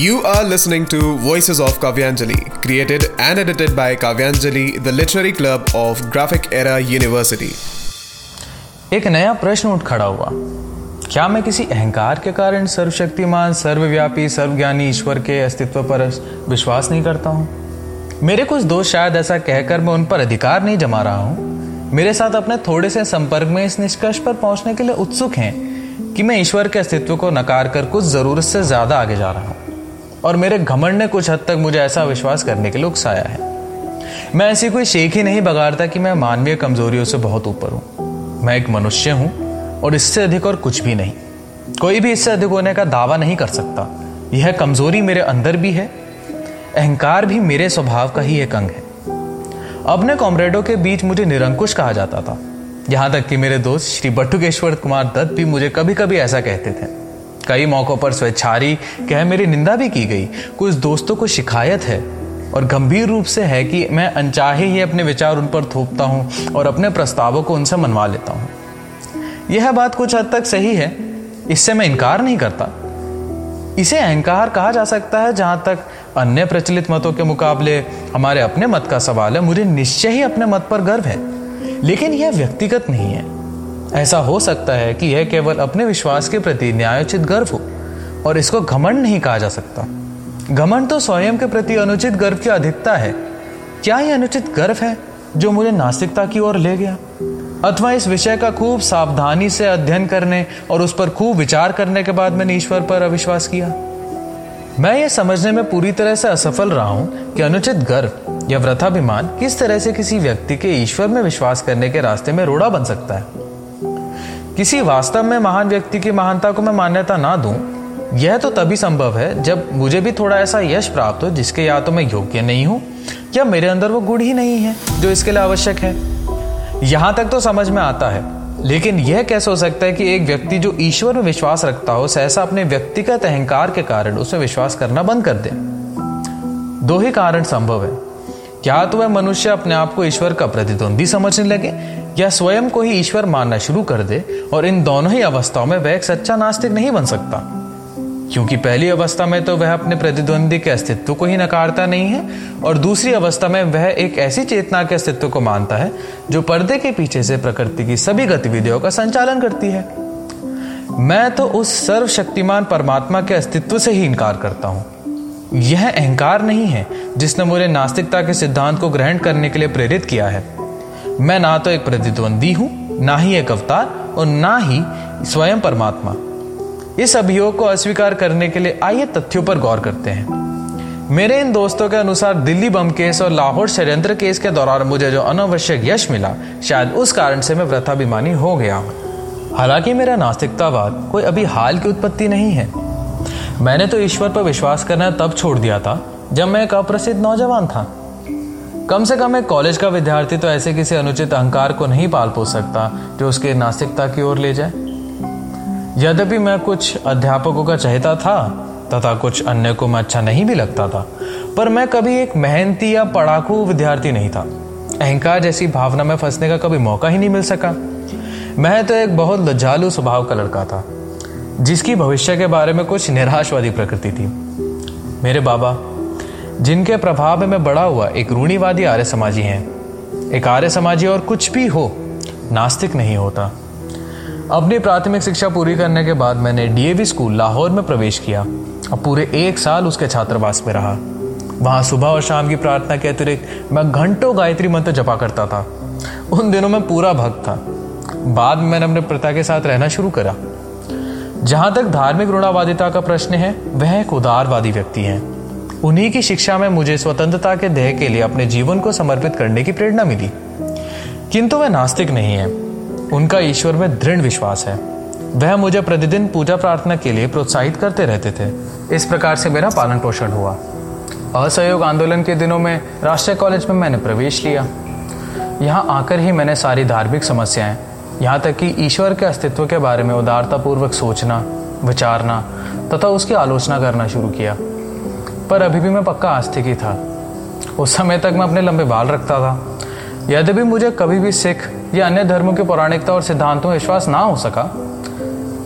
You are listening to Voices of Kavyanjali, created and edited by Kavyanjali, the literary club of Graphic Era University. एक नया प्रश्न उठ खड़ा हुआ। क्या मैं किसी अहंकार के कारण सर्वशक्तिमान सर्वव्यापी सर्वज्ञानी ईश्वर के अस्तित्व पर विश्वास नहीं करता हूँ? मेरे कुछ दोस्त शायद ऐसा कहकर मैं उन पर अधिकार नहीं जमा रहा हूँ। मेरे साथ अपने थोड़े से संपर्क में इस निष्कर्ष पर पहुँचने के लिए उत्सुक हैं कि मैं ईश्वर के अस्तित्व को नकार कर कुछ ज़रूरत से ज़्यादा आगे जा रहा हूँ। और मेरे घमंड ने कुछ हद तक मुझे ऐसा विश्वास करने के लिए उकसाया है। मैं ऐसी कोई शेख ही नहीं बगाड़ता कि मैं मानवीय कमजोरियों से बहुत ऊपर हूँ। मैं एक मनुष्य हूँ और इससे अधिक और कुछ भी नहीं। कोई भी इससे अधिक होने का दावा नहीं कर सकता। यह कमज़ोरी मेरे अंदर भी है, अहंकार भी मेरे स्वभाव का ही एक अंग है। अपने कॉमरेडों के बीच मुझे निरंकुश कहा जाता था। यहाँ तक कि मेरे दोस्त श्री बटुकेश्वर कुमार दत्त भी मुझे कभी कभी ऐसा कहते थे। कई मौकों पर स्वेच्छारी कह, मेरी निंदा भी की गई। कुछ दोस्तों को शिकायत है? और गंभीर रूप से है कि मैं अनचाहे ही अपने विचार उन पर थोपता हूँ और अपने प्रस्तावों को उनसे मनवा लेता हूँ। यह बात कुछ हद तक सही है। इससे मैं इनकार नहीं करता। इसे अहंकार कहा जा सकता है जहाँ तक अन्य प्रचलित मतों के मुकाबले हमारे अपने मत का सवाल है। मुझे निश्चय ही अपने मत पर गर्व है। लेकिन यह व्यक्तिगत नहीं है। ऐसा हो सकता है कि यह केवल अपने विश्वास के प्रति न्यायोचित गर्व हो और इसको घमंड नहीं कहा जा सकता। घमंड तो स्वयं के प्रति अनुचित गर्व की अधिकता है। क्या यह अनुचित गर्व है जो मुझे नास्तिकता की ओर ले गया? अथवा इस विषय का खूब सावधानी से अध्ययन करने और उस पर खूब विचार करने के बाद मैंने ईश्वर पर अविश्वास किया? मैं ये समझने में पूरी तरह से असफल रहा हूँ कि अनुचित गर्व या व्रथाभिमान किस तरह से किसी व्यक्ति के ईश्वर में विश्वास करने के रास्ते में रोड़ा बन सकता है। किसी वास्तव में महान व्यक्ति की महानता को मैं मान्यता ना दूँ, यह तो तभी संभव है जब मुझे भी थोड़ा ऐसा यश प्राप्त हो जिसके या तो मैं योग्य नहीं हूँ, या मेरे अंदर वो गुण ही नहीं है जो इसके लिए आवश्यक है। यहाँ तक तो समझ में आता है, लेकिन यह कैसे हो सकता है कि एक व्यक्ति जो ईश्वर में विश्वास रखता हो, सहसा अपने व्यक्तिगत अहंकार के कारण उसमें विश्वास करना बंद कर दे? दो ही कारण संभव है। क्या तो वह मनुष्य अपने आप को ईश्वर का प्रतिद्वंदी समझने लगे या स्वयं को ही ईश्वर मानना शुरू कर दे और इन दोनों ही अवस्थाओं में वह एक सच्चा नास्तिक नहीं बन सकता? क्योंकि पहली अवस्था में तो वह अपने प्रतिद्वंदी के अस्तित्व को ही नकारता नहीं है और दूसरी अवस्था में वह एक ऐसी चेतना के अस्तित्व को मानता है जो पर्दे के पीछे से प्रकृति की सभी गतिविधियों का संचालन करती है। मैं तो उस सर्वशक्तिमान परमात्मा के अस्तित्व से ही इनकार करता हूँ। यह अहंकार नहीं है जिसने मुझे नास्तिकता के सिद्धांत को ग्रहण करने के लिए प्रेरित किया है। मैं ना तो एक प्रतिद्वंदी हूँ, ना ही एक अवतार और ना ही स्वयं परमात्मा। इस अभियोग को अस्वीकार करने के लिए आइए तथ्यों पर गौर करते हैं। मेरे इन दोस्तों के अनुसार दिल्ली बम केस और लाहौर षड्यंत्र केस के दौरान मुझे जो अनावश्यक यश मिला, शायद उस कारण से मैं व्रथाभिमानी हो गया हूँ। हालाँकि मेरा नास्तिकतावाद कोई अभी हाल की उत्पत्ति नहीं है। मैंने तो ईश्वर पर विश्वास करना तब छोड़ दिया था, जब मैं एक अप्रसिद्ध नौजवान था। कम से कम एक कॉलेज का विद्यार्थी तो ऐसे किसी अनुचित अहंकार को नहीं पाल पोस सकता जो उसके नास्तिकता की ओर ले जाए। यद्यपि मैं कुछ अध्यापकों का चहेता था, तथा कुछ अन्य को मैं अच्छा नहीं भी लगता था, पर मैं कभी एक मेहनती या पढ़ाकू विद्यार्थी नहीं था। अहंकार जैसी भावना में फंसने का कभी मौका ही नहीं मिल सका। मैं तो एक बहुत लज्जालू स्वभाव का लड़का था, जिसकी भविष्य के बारे में कुछ निराशवादी प्रकृति थी। मेरे बाबा जिनके प्रभाव में बड़ा हुआ, एक रूढ़ीवादी आर्य समाजी हैं। एक आर्य समाजी और कुछ भी हो, नास्तिक नहीं होता। अपनी प्राथमिक शिक्षा पूरी करने के बाद मैंने डीएवी स्कूल लाहौर में प्रवेश किया। और पूरे एक साल उसके छात्रावास में रहा। वहाँ सुबह और शाम की प्रार्थना के अतिरिक्त मैं घंटों गायत्री मंत्र जपा करता था। उन दिनों में पूरा भक्त था। बाद में मैंने अपने पिता के साथ रहना शुरू करा। जहाँ तक धार्मिक ऋणावादिता का प्रश्न है, वह एक उदारवादी व्यक्ति है। उन्हीं की शिक्षा में मुझे स्वतंत्रता के ध्येय के लिए अपने जीवन को समर्पित करने की प्रेरणा मिली। किंतु वह नास्तिक नहीं है। उनका ईश्वर में दृढ़ विश्वास है। वह मुझे प्रतिदिन पूजा प्रार्थना के लिए प्रोत्साहित करते रहते थे। इस प्रकार से मेरा पालन पोषण हुआ। असहयोग आंदोलन के दिनों में राष्ट्रीय कॉलेज में मैंने प्रवेश लिया। यहाँ आकर ही मैंने सारी धार्मिक समस्याएँ, यहाँ तक कि ईश्वर के अस्तित्व के बारे में उदारतापूर्वक सोचना, विचारना तथा उसकी आलोचना करना शुरू किया। पर अभी भी मैं पक्का आस्तिक ही था। उस समय तक मैं अपने लंबे बाल रखता था। यद्यपि मुझे कभी भी सिख या अन्य धर्मों की पौराणिकता और सिद्धांतों में विश्वास ना हो सका,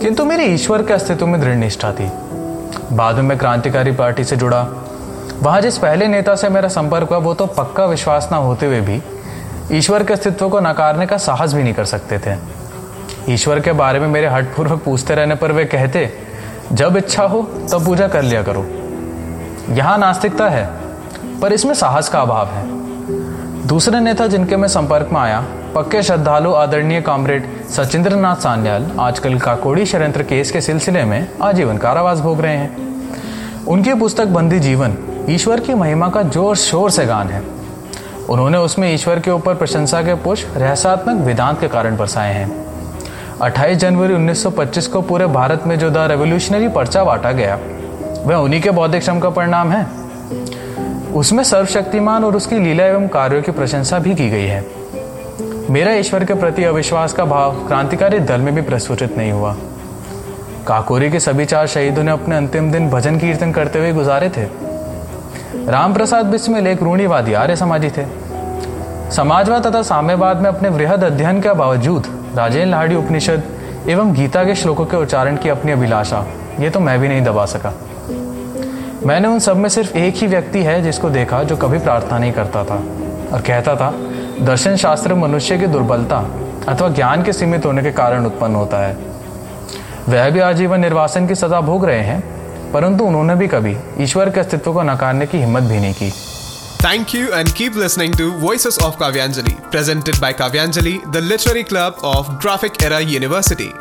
किंतु मेरे ईश्वर के अस्तित्व में दृढ़ निष्ठा थी। बाद में मैं क्रांतिकारी पार्टी से जुड़ा। वहाँ जिस पहले नेता से मेरा संपर्क हुआ, वो तो पक्का विश्वास ना होते हुए भी ईश्वर के अस्तित्व को नकारने का साहस भी नहीं कर सकते थे। ईश्वर के बारे में मेरे हटपूर्वक पूछते रहने पर वे कहते, जब इच्छा हो, तब पूजा कर लिया करो। यहाँ नास्तिकता है, पर इसमें साहस का अभाव है। दूसरे नेता जिनके मैं संपर्क में आया, पक्के श्रद्धालु आदरणीय कॉमरेड सचिंद्र नाथ सान्याल आजकल काकोड़ी षड्यंत्र केस के सिलसिले में आजीवन कारावास भोग रहे हैं। उनकी पुस्तक बंदी जीवन, ईश्वर की महिमा का ज़ोर शोर से गान है। उन्होंने उसमें ईश्वर के ऊपर प्रशंसा के पुष्प, रहस्यात्मक वेदांत के कारण बरसाए हैं। 28 जनवरी 1925 को पूरे भारत में जो द रेवोल्यूशनरी पर्चा बांटा गया वह उन्हीं के बौद्धिक श्रम का परिणाम है। उसमें सर्वशक्तिमान और उसकी लीला एवं कार्यों की प्रशंसा भी की गई है। मेरा ईश्वर के प्रति अविश्वास का भाव क्रांतिकारी दल में भी प्रस्फुटित नहीं हुआ। काकोरी के सभी चार शहीदों ने अपने अंतिम दिन भजन कीर्तन करते हुए गुजारे थे। राम प्रसाद बिस्मिल एक रूढ़ीवादी, आर्य समाजी थे। समाजवाद तथा साम्यवाद में अपने वृहद अध्ययन के बावजूद राजेंद्र लाहड़ी उपनिषद एवं गीता के श्लोकों के उच्चारण की अपनी अभिलाषा, ये तो मैं भी नहीं दबा सका। मैंने उन सब में सिर्फ़ एक ही व्यक्ति है जिसको देखा जो कभी प्रार्थना नहीं करता था और कहता था दर्शन शास्त्र मनुष्य की दुर्बलता अथवा ज्ञान के सीमित होने के कारण उत्पन्न होता है वह भी आजीवन निर्वासन की सजा भोग रहे हैं परंतु उन्होंने भी कभी ईश्वर के अस्तित्व को नकारने की हिम्मत भी नहीं की Thank you and keep listening to Voices of Kavyanjali, presented by Kavyanjali, the literary club of Graphic Era University.